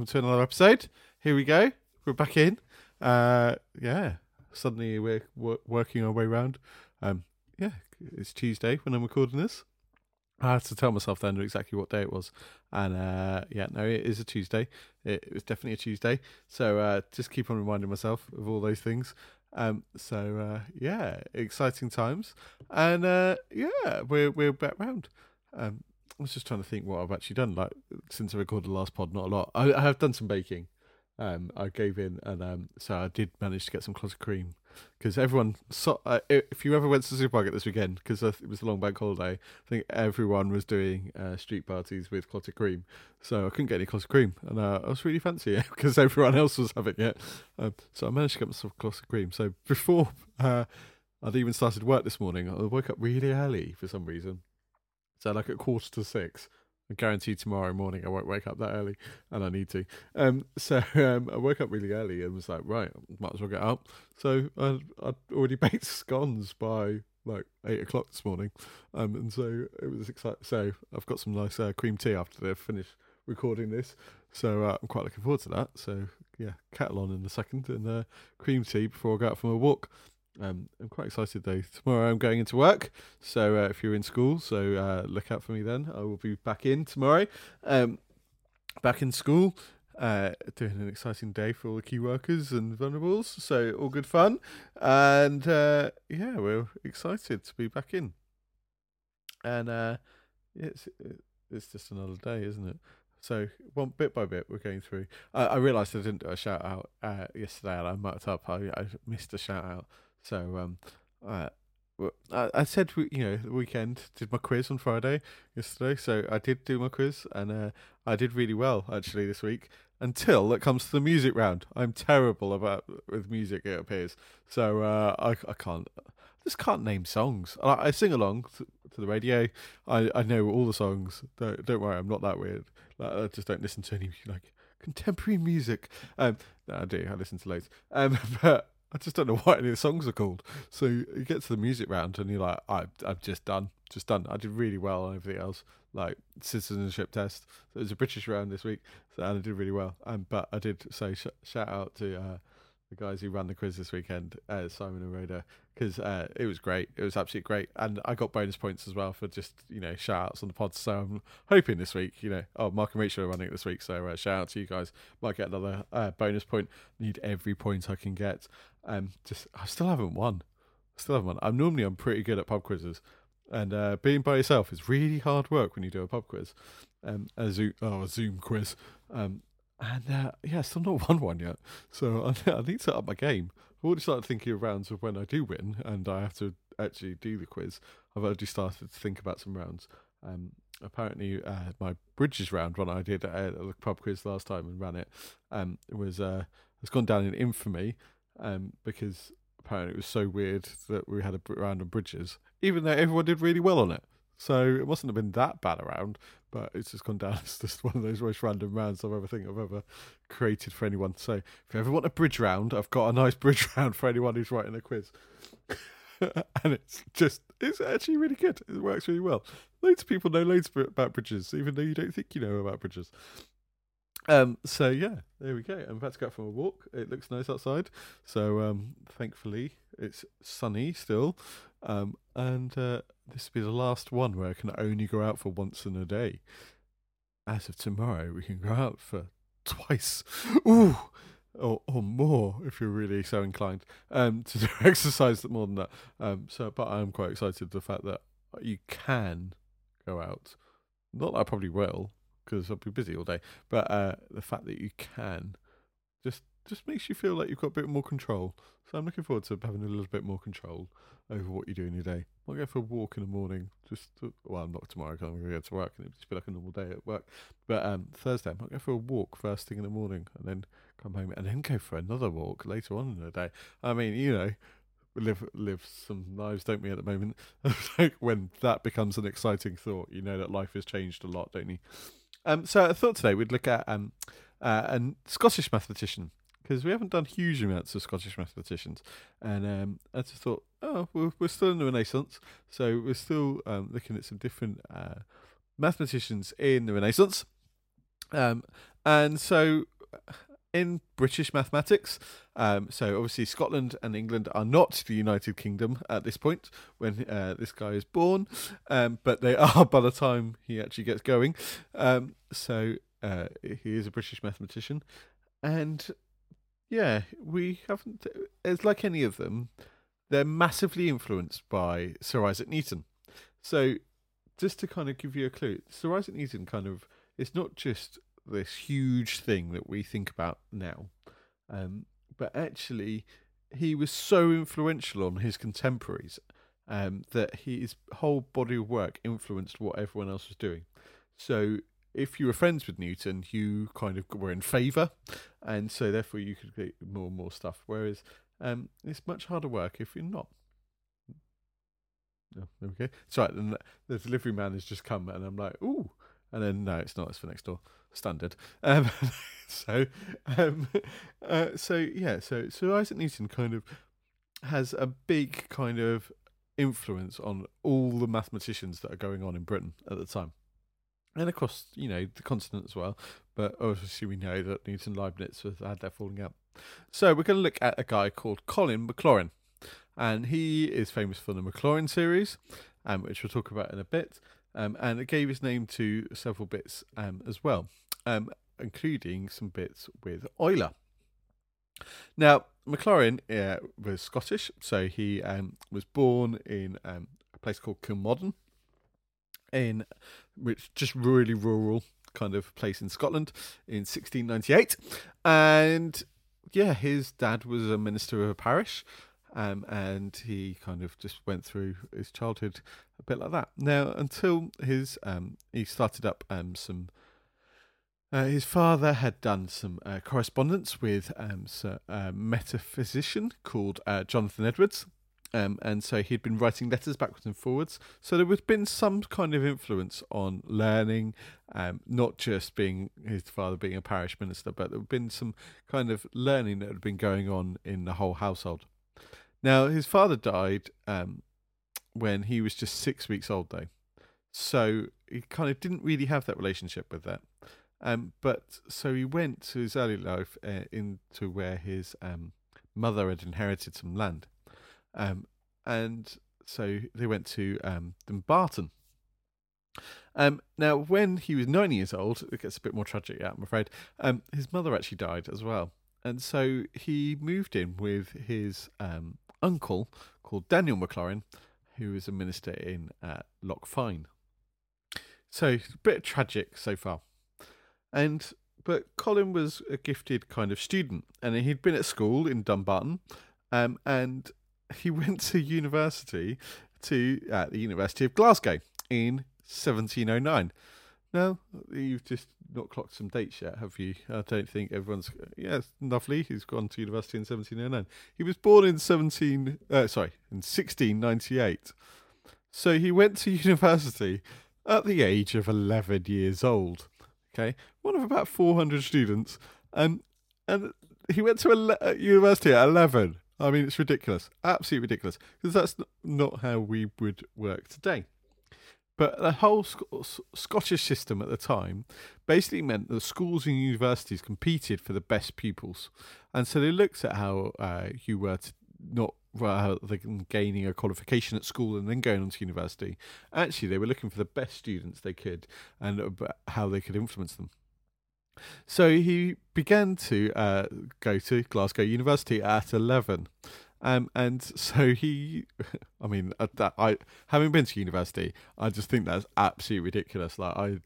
welcome to another episode. Here we go. We're back in. Uh, yeah, suddenly we're working our way around. Um, yeah, it's Tuesday when I'm recording this. I had to tell myself then exactly what day it was, and uh, yeah, no, it is a Tuesday. It, it was definitely a Tuesday. So uh, just keep on reminding myself of all those things. Um, so uh, yeah, exciting times, and uh, yeah, we're we're back round. Um, I was just trying to think what I've actually done. Like since I recorded the last pod, not a lot. I, I have done some baking. Um, I gave in, and um, so I did manage to get some clotted cream because everyone. So, uh, if you ever went to the supermarket this weekend, because it was a long bank holiday, I think everyone was doing uh, street parties with clotted cream. So I couldn't get any clotted cream, and uh, I was really fancy it because everyone else was having it. Um, so I managed to get myself clotted cream. So before uh, I'd even started work this morning, I woke up really early for some reason. So like at quarter to six. I guarantee tomorrow morning I won't wake up that early, and I need to. Um, so um, I woke up really early and was like, right, might as well get up. So I, I'd already baked scones by like eight o'clock this morning, um, and so it was exciting. So I've got some nice uh, cream tea after they finish recording this. So uh, I'm quite looking forward to that. So yeah, kettle on in a second and uh, cream tea before I go out for my walk. Um, I'm quite excited though. Tomorrow I'm going into work, so uh, if you're in school, so uh, look out for me then. I will be back in tomorrow, um, back in school, uh, doing an exciting day for all the key workers and vulnerables. So all good fun, and uh, yeah, we're excited to be back in. And uh, it's it's just another day, isn't it? So one bit by bit, we're going through. I, realised I didn't do a shout out uh, yesterday, and I mucked up. I, I missed a shout out. So um, uh, I, I said we you know the weekend did my quiz on Friday yesterday, so I did do my quiz and uh, I did really well actually this week. Until it comes to the music round, I'm terrible about with music. It appears so uh, I I can't I just can't name songs. I, I sing along to, to, the radio. I, I know all the songs. Don't don't worry, I'm not that weird. I just don't listen to any like contemporary music. Um, no, I do. I listen to loads. Um, but I just don't know what any of the songs are called. So you get to the music round and you're like, I, I've just done, just done. I did really well on everything else, like citizenship test. So it was a British round this week, so and I did really well. Um, but I did say sh- shout out to uh, the guys who ran the quiz this weekend, uh, Simon and Rhoda, because uh, it was great. It was absolutely great, and I got bonus points as well for just you know shout outs on the pod. So I'm hoping this week, you know, oh Mark and Rachel are running it this week, so uh, shout out to you guys. Might get another uh, bonus point. Need every point I can get. Um, just I still haven't won. I Still haven't won. I'm normally I'm pretty good at pub quizzes, and uh, being by yourself is really hard work when you do a pub quiz, um, a Zoom oh a Zoom quiz. Um, and uh, yeah, still not won one yet. So I, I need to up my game. I've already started thinking of rounds of when I do win and I have to actually do the quiz. I've already started to think about some rounds. Um, apparently, uh, my bridges round, when I did the pub quiz last time and ran it, um, it was uh, has gone down in infamy um, because apparently it was so weird that we had a round on bridges, even though everyone did really well on it. So it mustn't have been that bad around, but it's just gone down. It's just one of those most random rounds I've ever think I've ever created for anyone. So if you ever want a bridge round, I've got a nice bridge round for anyone who's writing a quiz. and it's just it's actually really good. It works really well. Loads of people know loads about bridges, even though you don't think you know about bridges. Um, so yeah, there we go. I'm about to go out for a walk. It looks nice outside. So um, thankfully it's sunny still. Um, and uh, this will be the last one where I can only go out for once in a day. As of tomorrow, we can go out for twice. Ooh! Or, or more if you're really so inclined um, to do exercise more than that. Um, so, but I'm quite excited the fact that you can go out. Not that I probably will because I'll be busy all day, but uh, the fact that you can just just makes you feel like you've got a bit more control. So I'm looking forward to having a little bit more control over what you do in your day. I'll go for a walk in the morning. Just to, well, not tomorrow because I'm going to go to work and it'll just be like a normal day at work. But um, Thursday, I might go for a walk first thing in the morning and then come home and then go for another walk later on in the day. I mean, you know, live live some lives, don't we? At the moment, like when that becomes an exciting thought, you know that life has changed a lot, don't you? Um, so I thought today we'd look at um, uh, a Scottish mathematician because we haven't done huge amounts of Scottish mathematicians, and um, I just thought, oh, we're, we're still in the Renaissance, so we're still um, looking at some different uh, mathematicians in the Renaissance. Um, and so in British mathematics, um, so obviously Scotland and England are not the United Kingdom at this point when uh, this guy is born, um, but they are by the time he actually gets going. Um, so uh, he is a British mathematician, and yeah, we haven't. It's like any of them, they're massively influenced by Sir Isaac Newton. So just to kind of give you a clue, Sir Isaac Newton kind of it's not just this huge thing that we think about now, um, but actually he was so influential on his contemporaries um, that his whole body of work influenced what everyone else was doing. So if you were friends with Newton, you kind of were in favour, and so therefore you could get more and more stuff. Whereas um, it's much harder work if you're not. Oh, okay. Sorry, then the delivery man has just come, and I'm like, ooh. And then, no, it's not, it's for next door. Standard. Um, so, um, uh, so, yeah, so, so Isaac Newton kind of has a big kind of influence on all the mathematicians that are going on in Britain at the time. And across, you know, the continent as well. But obviously, we know that Newton Leibniz have had their falling out. So, we're going to look at a guy called Colin Maclaurin and he is famous for the Maclaurin series, um, which we'll talk about in a bit. Um, and it gave his name to several bits um, as well, um, including some bits with Euler. Now, Maclaurin uh, was Scottish, so he um, was born in um, a place called Kilmodan, in which just really rural kind of place in Scotland in 1698, and yeah, his dad was a minister of a parish, um, and he kind of just went through his childhood a bit like that. Now, until his um, he started up um, some. Uh, his father had done some uh, correspondence with um, a metaphysician called uh, Jonathan Edwards, um, and so he'd been writing letters backwards and forwards. So there had been some kind of influence on learning, um, not just being his father being a parish minister, but there had been some kind of learning that had been going on in the whole household. Now, his father died um, when he was just six weeks old, though. So he kind of didn't really have that relationship with that. Um, but so he went to his early life uh, into where his um, mother had inherited some land. Um, and so they went to um, Dumbarton. Um, now, when he was nine years old, it gets a bit more tragic, yeah, I'm afraid. Um, his mother actually died as well, and so he moved in with his um, uncle called Daniel Maclaurin, who was a minister in uh, Loch Fyne. So a bit tragic so far, and but Colin was a gifted kind of student, and he'd been at school in Dumbarton, um, and he went to university to at uh, the University of Glasgow in 1709. Now you've just not clocked some dates yet, have you? I don't think everyone's. Yeah, lovely. He's gone to university in 1709. He was born in 17. Uh, sorry, in 1698. So he went to university at the age of 11 years old. Okay, one of about 400 students, um, and he went to a uh, university at 11. I mean, it's ridiculous, absolutely ridiculous, because that's not how we would work today. But the whole Sc- Scottish system at the time basically meant that schools and universities competed for the best pupils, and so they looked at how uh, you were to not uh, gaining a qualification at school and then going on to university. Actually, they were looking for the best students they could and how they could influence them. So he began to uh, go to Glasgow University at 11. Um, and so he, I mean, uh, that I having been to university, I just think that's absolutely ridiculous. Like I,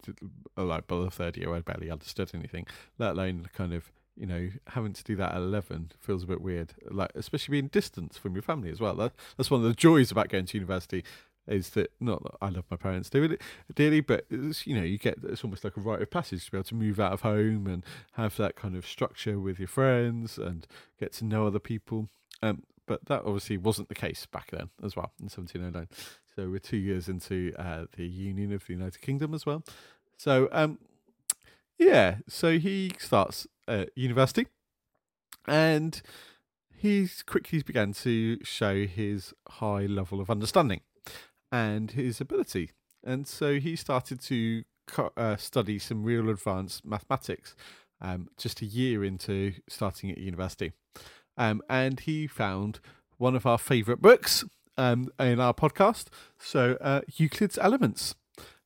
like by the third year, I barely understood anything, let alone kind of you know having to do that at eleven feels a bit weird. Like especially being distant from your family as well. That, that's one of the joys about going to university. Is that not that I love my parents dearly, dearly but it's, you know you get it's almost like a rite of passage to be able to move out of home and have that kind of structure with your friends and get to know other people. Um, but that obviously wasn't the case back then as well in 1709. So we're two years into uh, the Union of the United Kingdom as well. So um, yeah, so he starts at university, and he quickly began to show his high level of understanding and his ability. and so he started to uh, study some real advanced mathematics um, just a year into starting at university. Um, and he found one of our favourite books um, in our podcast, so uh, Euclid's Elements,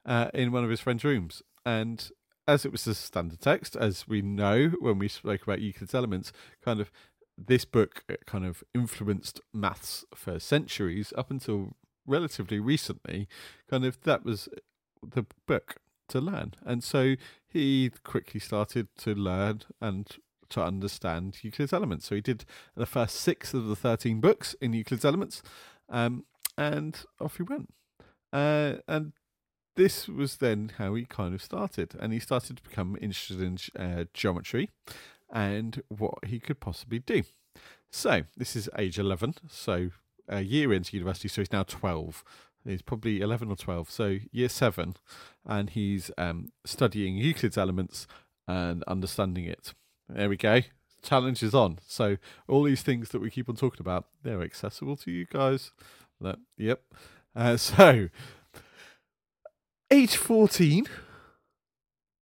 uh, in one of his friend's rooms. And as it was a standard text, as we know when we spoke about Euclid's Elements, kind of this book kind of influenced maths for centuries up until relatively recently. Kind of that was the book to learn. And so he quickly started to learn and to understand Euclid's Elements. So he did the first six of the 13 books in Euclid's Elements, um, and off he went. Uh, and this was then how he kind of started. And he started to become interested in uh, geometry and what he could possibly do. So this is age 11, so a year into university, so he's now 12. He's probably 11 or 12, so year seven, and he's um, studying Euclid's elements and understanding it. There we go. Challenge is on. So all these things that we keep on talking about, they're accessible to you guys. Look, yep. Uh, so, age 14,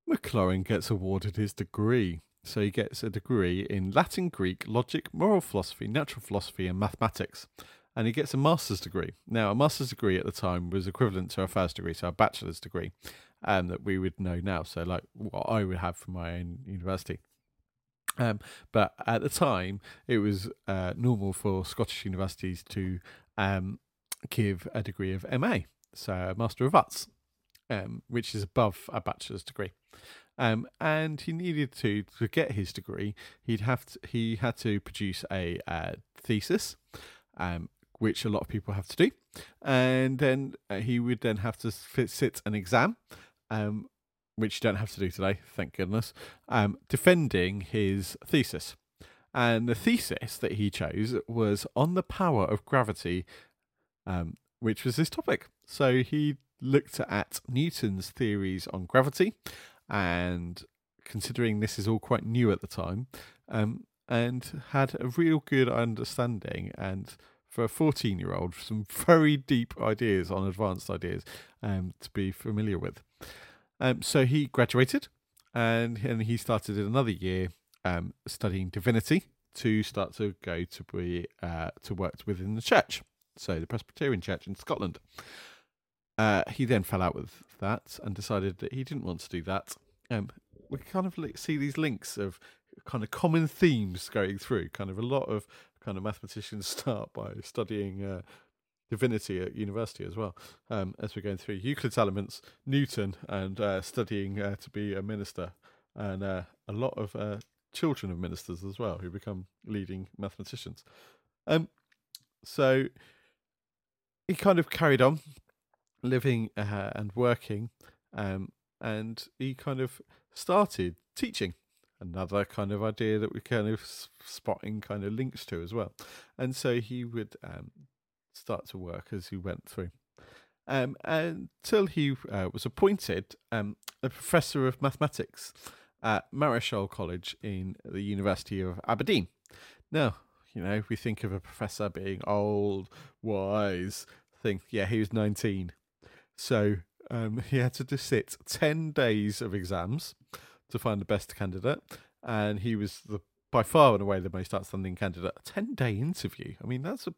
Maclaurin gets awarded his degree. So he gets a degree in Latin, Greek, logic, moral philosophy, natural philosophy, and mathematics. And he gets a master's degree. Now, a master's degree at the time was equivalent to a first degree, so a bachelor's degree um, that we would know now. So, like what I would have from my own university. Um, but at the time, it was uh, normal for Scottish universities to um, give a degree of MA, so a Master of Arts, um, which is above a bachelor's degree. Um, and he needed to to get his degree. He'd have to, he had to produce a uh, thesis, um, which a lot of people have to do, and then uh, he would then have to sit an exam, um, which you don't have to do today, thank goodness, um, defending his thesis. And the thesis that he chose was on the power of gravity, um, which was his topic. So he looked at Newton's theories on gravity, and considering this is all quite new at the time, um, and had a real good understanding and for a 14 year old some very deep ideas on advanced ideas um, to be familiar with. Um, so he graduated and, and he started another year um, studying divinity to start to go to be uh, to work within the church, so the Presbyterian Church in Scotland. Uh, he then fell out with that and decided that he didn't want to do that. Um, we kind of see these links of kind of common themes going through. Kind of a lot of kind of mathematicians start by studying uh, divinity at university as well. Um, as we're going through Euclid's Elements, Newton, and uh, studying uh, to be a minister, and uh, a lot of uh, children of ministers as well who become leading mathematicians. Um, so he kind of carried on living uh, and working, um, and he kind of started teaching. Another kind of idea that we're kind of spotting kind of links to as well. And so he would um, start to work as he went through. Um, until he uh, was appointed um, a professor of mathematics at Marischal College in the University of Aberdeen. Now, you know, we think of a professor being old, wise. Think, yeah, he was 19. So um, he had to sit 10 days of exams to find the best candidate. And he was the by far and away the most outstanding candidate. A 10 day interview. I mean, that's a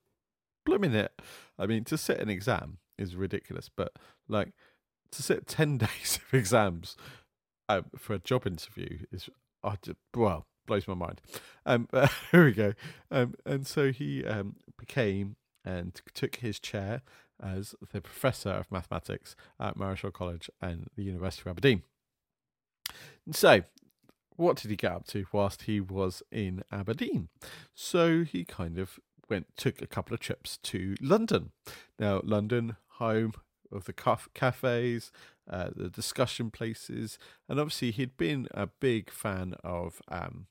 blooming it. I mean, to sit an exam is ridiculous, but like to sit 10 days of exams um, for a job interview is, I well, blows my mind. Um, here we go. Um, and so he um, became and took his chair as the professor of mathematics at Marischal College and the University of Aberdeen. So, what did he get up to whilst he was in Aberdeen? So he kind of went took a couple of trips to London. Now, London, home of the caf- cafes, uh, the discussion places, and obviously he'd been a big fan of um,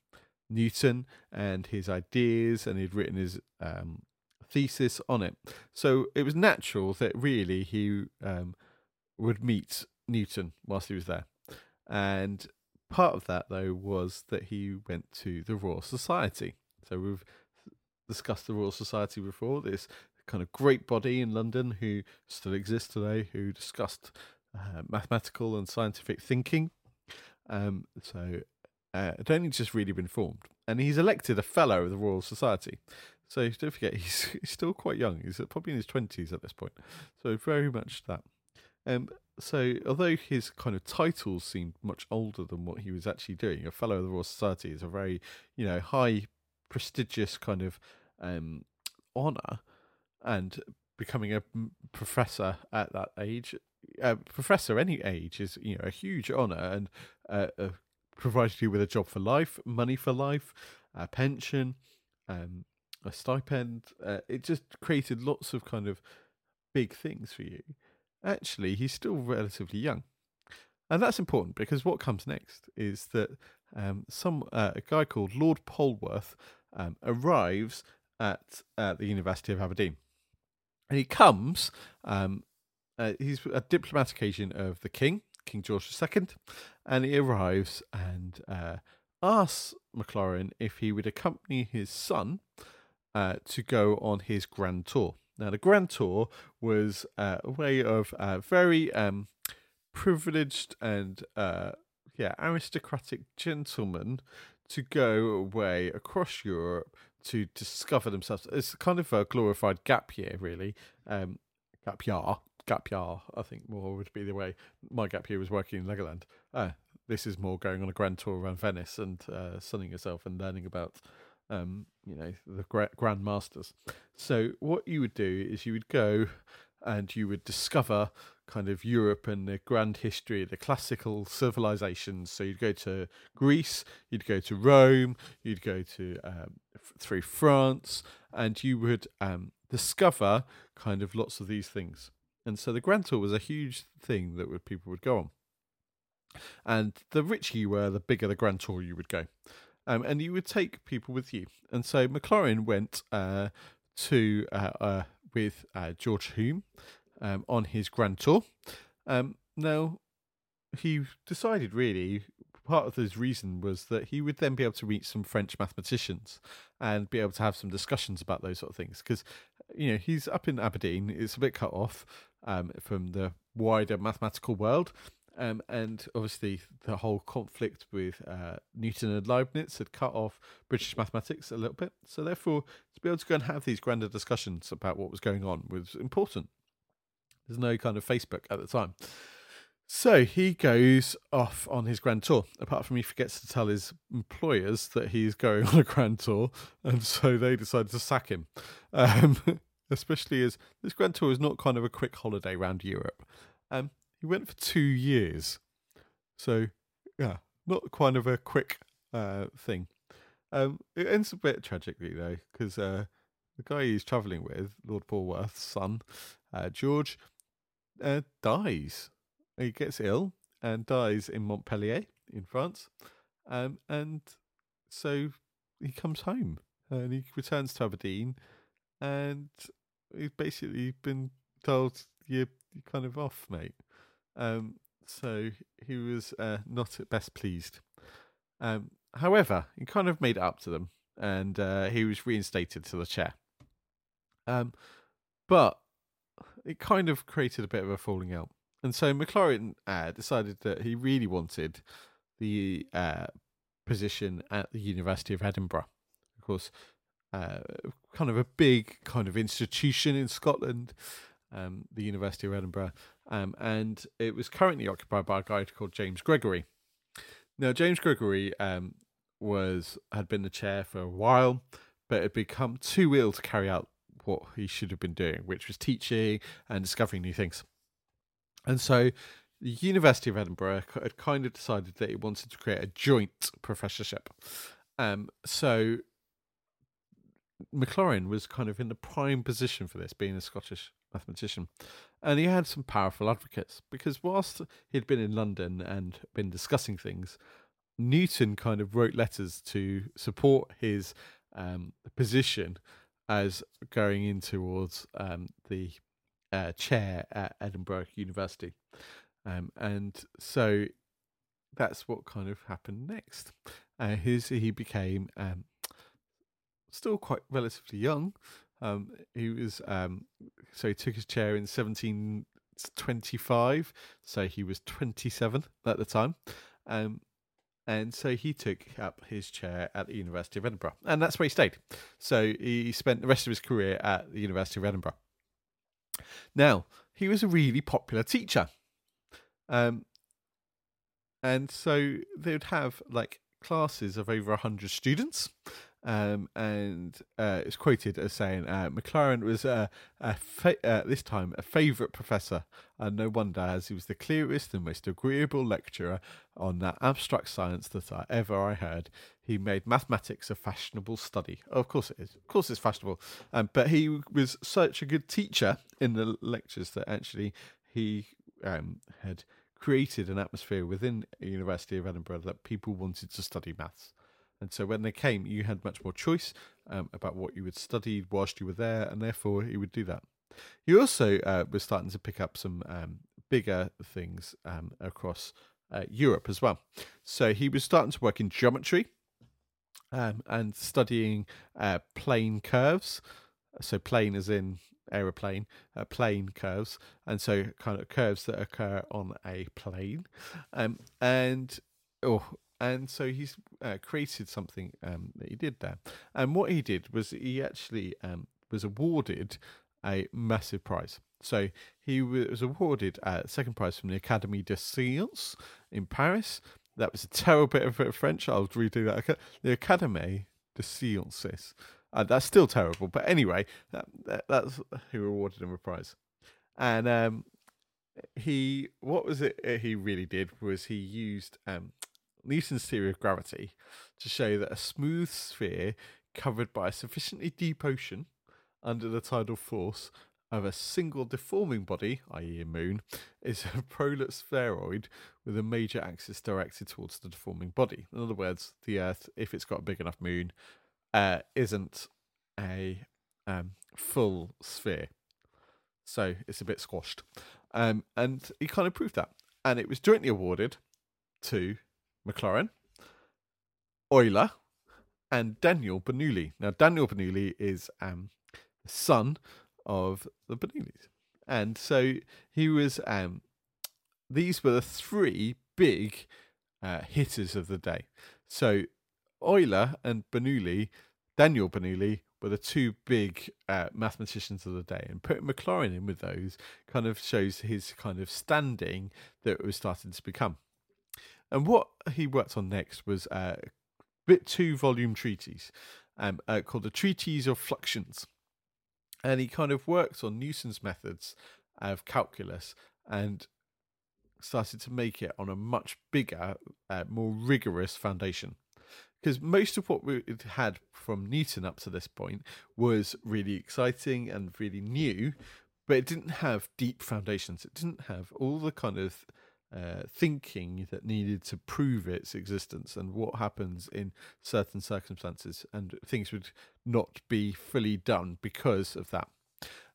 Newton and his ideas, and he'd written his um, thesis on it. So it was natural that really he um, would meet Newton whilst he was there. And part of that, though, was that he went to the Royal Society. So we've discussed the Royal Society before, this kind of great body in London who still exists today, who discussed uh, mathematical and scientific thinking. Um, so uh, only just really been formed, and he's elected a fellow of the Royal Society. So don't forget, he's, he's still quite young. He's probably in his twenties at this point. So very much that. Um, so although his kind of titles seemed much older than what he was actually doing, a fellow of the Royal Society is a very, you know, high, prestigious kind of um, honor, and becoming a professor at that age, a professor any age is you know a huge honor and uh, uh, provided you with a job for life, money for life, a pension, um, a stipend. Uh, it just created lots of kind of big things for you. Actually, he's still relatively young. And that's important because what comes next is that um, some uh, a guy called Lord Polwarth um, arrives at uh, the University of Aberdeen, and he comes. Um, uh, he's a diplomatic agent of the King, King George II, and he arrives and uh, asks Maclaurin if he would accompany his son uh, to go on his grand tour. Now, the grand tour was uh, a way of uh, very um, privileged and uh, yeah aristocratic gentlemen to go away across Europe to discover themselves. It's kind of a glorified gap year, really. Um, gap year, gap year. I think more would be the way. My gap year was working in Legoland. Uh, this is more going on a grand tour around Venice and uh, sunning yourself and learning about um, you know, the Grand Masters. So what you would do is you would go and you would discover kind of Europe and the grand history, the classical civilizations. So you'd go to Greece, you'd go to Rome, you'd go to um, f- through France, and you would um, discover kind of lots of these things. And so the Grand Tour was a huge thing that would, people would go on. And the richer you were, the bigger the Grand Tour you would go um, and you would take people with you. And so Maclaurin went uh, to uh, uh, with uh, George Hume um, on his grand tour. Um, now he decided really part of his reason was that he would then be able to meet some French mathematicians and be able to have some discussions about those sort of things because you know he's up in Aberdeen, it's a bit cut off um, from the wider mathematical world. Um, and obviously, the whole conflict with uh, Newton and Leibniz had cut off British mathematics a little bit. So, therefore, to be able to go and have these grander discussions about what was going on was important. There's no kind of Facebook at the time. So he goes off on his grand tour. Apart from he forgets to tell his employers that he's going on a grand tour, and so they decide to sack him. Um, especially as this grand tour is not kind of a quick holiday around Europe. Um, he went for two years. So, yeah, not kind of a quick uh, thing. Um, it ends a bit tragically, though, because uh, the guy he's travelling with, Lord Polwarth's son, uh, George, uh, dies. He gets ill and dies in Montpellier in France. Um, and so he comes home and he returns to Aberdeen and he's basically been told, you're, you're kind of off, mate. Um, so he was uh, not at best pleased. Um, however, he kind of made it up to them, and uh, he was reinstated to the chair. Um, but it kind of created a bit of a falling out, and so Maclaurin uh, decided that he really wanted the uh, position at the University of Edinburgh. Of course, uh, kind of a big kind of institution in Scotland, um, the University of Edinburgh, um, and it was currently occupied by a guy called James Gregory. Now, James Gregory um, was had been the chair for a while, but had become too ill to carry out what he should have been doing, which was teaching and discovering new things. And so, the University of Edinburgh had kind of decided that it wanted to create a joint professorship. Um, so Maclaurin was kind of in the prime position for this, being a Scottish mathematician. And he had some powerful advocates because whilst he'd been in London and been discussing things, Newton kind of wrote letters to support his um, position as going in towards um, the uh, chair at Edinburgh University. Um, and so that's what kind of happened next. Uh, his, he became um, still quite relatively young. Um, he was um, so he took his chair in 1725, so he was 27 at the time. Um, and so he took up his chair at the University of Edinburgh, and that's where he stayed. So he spent the rest of his career at the University of Edinburgh. Now, he was a really popular teacher. Um, and so they would have like classes of over 100 students um, and uh, it's quoted as saying uh, Maclaurin was uh, a fa- uh, this time a favourite professor, and no wonder, as he was the clearest and most agreeable lecturer on that abstract science that I ever I heard. He made mathematics a fashionable study. Oh, of course it is. Of course it's fashionable. Um, but he was such a good teacher in the lectures that actually he um, had created an atmosphere within the University of Edinburgh that people wanted to study maths. And so when they came, you had much more choice um, about what you would study whilst you were there, and therefore he would do that. He also uh, was starting to pick up some um, bigger things um, across uh, Europe as well. So he was starting to work in geometry um, and studying uh, plane curves. So plane is in aeroplane, uh, plane curves, and so kind of curves that occur on a plane. Um, and oh, and so he's uh, created something um, that he did there. And what he did was he actually um, was awarded a massive prize. So he was awarded a second prize from the Académie des Sciences in Paris. That was a terrible bit of French. I'll redo that. The Académie des Sciences. Uh, that's still terrible, but anyway, that, that, that's who awarded him a prize. And um, he, what was it? He really did was he used um, Newton's theory of gravity to show that a smooth sphere covered by a sufficiently deep ocean under the tidal force of a single deforming body, i.e., a moon, is a prolate spheroid with a major axis directed towards the deforming body. In other words, the Earth, if it's got a big enough moon, uh, isn't a um, full sphere. So it's a bit squashed. Um, and he kind of proved that. And it was jointly awarded to Maclaurin, Euler, and Daniel Bernoulli. Now, Daniel Bernoulli is um, son of the Bernoullis. And so he was, um, these were the three big uh, hitters of the day. So Euler and Bernoulli, Daniel Bernoulli, were the two big uh, mathematicians of the day. And putting Maclaurin in with those kind of shows his kind of standing that it was starting to become. And what he worked on next was a bit two volume treatise um, uh, called the Treatise of Fluxions. And he kind of worked on Newton's methods of calculus and started to make it on a much bigger, uh, more rigorous foundation. Because most of what we had from Newton up to this point was really exciting and really new, but it didn't have deep foundations. It didn't have all the kind of uh, thinking that needed to prove its existence and what happens in certain circumstances, and things would not be fully done because of that.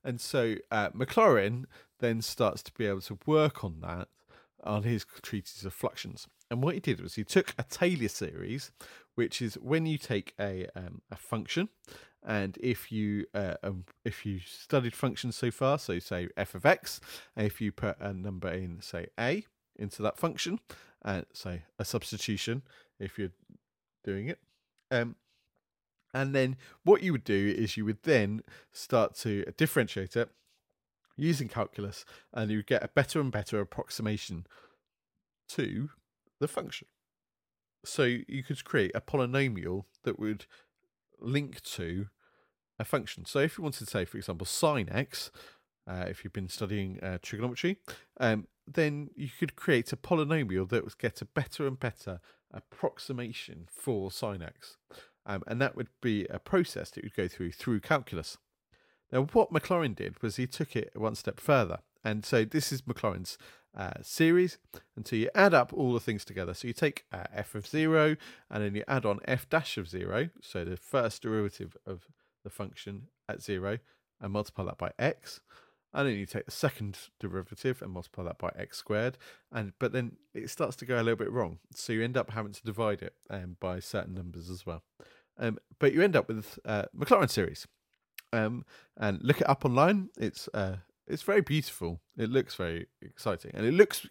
And so uh, Maclaurin then starts to be able to work on that on his treatise of fluxions. And what he did was he took a Taylor series, which is when you take a um, a function, and if you uh, um, if you studied functions so far, so say f of x, if you put a number in, say a, into that function, and say a substitution if you're doing it. Um, and then what you would do is you would then start to differentiate it using calculus, and you would get a better and better approximation to the function. So you could create a polynomial that would link to a function. So if you wanted to say, for example, sine x, uh, if you've been studying uh, trigonometry, um, then you could create a polynomial that would get a better and better approximation for sine x. Um, and that would be a process that you'd go through through calculus. Now, what Maclaurin did was he took it one step further. And so this is Maclaurin's uh, series. And so you add up all the things together. So you take uh, f of 0 and then you add on f dash of 0, so the first derivative of the function at 0, and multiply that by x and then you take the second derivative and multiply that by x squared and but then it starts to go a little bit wrong so you end up having to divide it um, by certain numbers as well um, but you end up with uh, series um, and look it up online it's uh, it's very beautiful. It looks very exciting, and it looks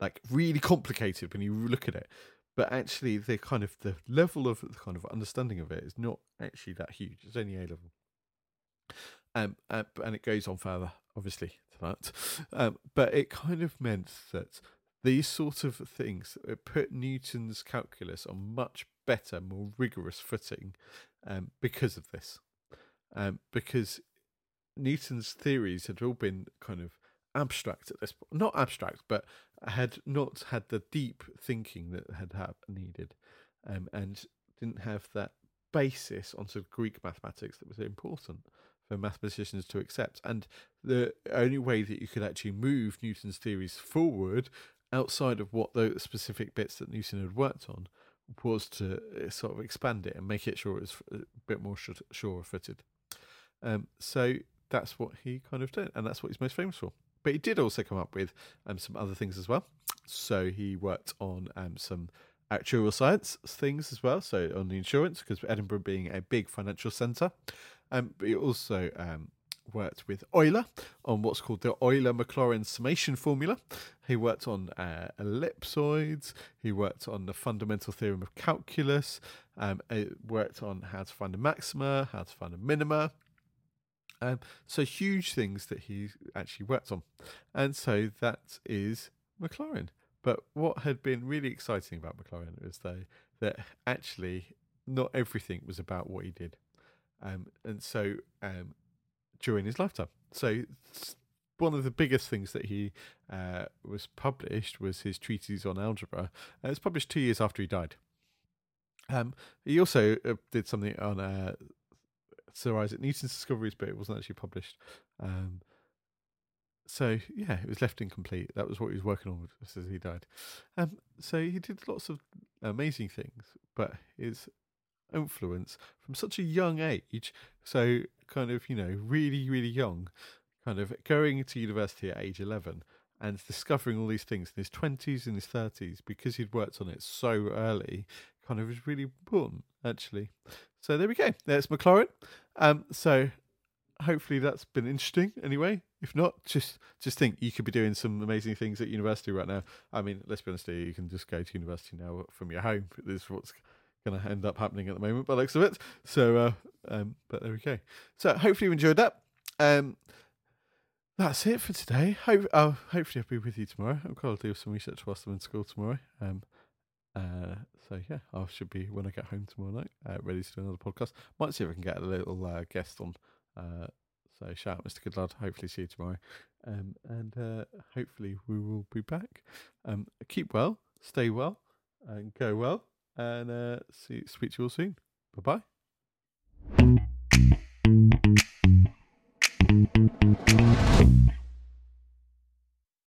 like really complicated when you look at it. But actually, the kind of the level of the kind of understanding of it is not actually that huge. It's only A level. Um, uh, and it goes on further, obviously, to that. Um, but it kind of meant that these sort of things put Newton's calculus on much better, more rigorous footing um, because of this. Um, because Newton's theories had all been kind of abstract at this point, not abstract, but had not had the deep thinking that had have needed, um, and didn't have that basis onto Greek mathematics that was important for mathematicians to accept. And the only way that you could actually move Newton's theories forward outside of what the specific bits that Newton had worked on was to uh, sort of expand it and make it sure it was a bit more sure footed. Um, so that's what he kind of did, and that's what he's most famous for. But he did also come up with um, some other things as well. So he worked on um, some actuarial science things as well. So on the insurance, because Edinburgh being a big financial centre, um, but he also um, worked with Euler on what's called the Euler Maclaurin summation formula. He worked on uh, ellipsoids. He worked on the fundamental theorem of calculus. Um, worked on how to find a maxima, how to find a minima. Um, so huge things that he actually worked on, and so that is Maclaurin. But what had been really exciting about Maclaurin was though that actually not everything was about what he did, um, and so um, during his lifetime. So one of the biggest things that he uh, was published was his treatise on algebra. Uh, it was published two years after he died. Um, he also uh, did something on uh, Sir Isaac Newton's discoveries, but it wasn't actually published. Um, so yeah, it was left incomplete. That was what he was working on as he died. Um, so he did lots of amazing things, but his influence from such a young age, so kind of you know really really young, kind of going to university at age eleven and discovering all these things in his twenties and his thirties because he'd worked on it so early, kind of was really important actually. So there we go. There's Maclaurin. Um, so hopefully that's been interesting anyway. If not, just just think you could be doing some amazing things at university right now. I mean, let's be honest you can just go to university now from your home. This is what's going to end up happening at the moment by looks of it. So, uh, um, but there we go. So hopefully you enjoyed that. Um, that's it for today. Hope, uh, hopefully I'll be with you tomorrow. I'm going to do some research whilst I'm in school tomorrow. Um, uh, so yeah, I should be when I get home tomorrow night, uh, ready to do another podcast. Might see if I can get a little uh, guest on. Uh, so shout out, Mr. Goodlad. Hopefully see you tomorrow, um, and uh, hopefully we will be back. Um, keep well, stay well, and go well, and uh, see speak to you all soon. Bye bye.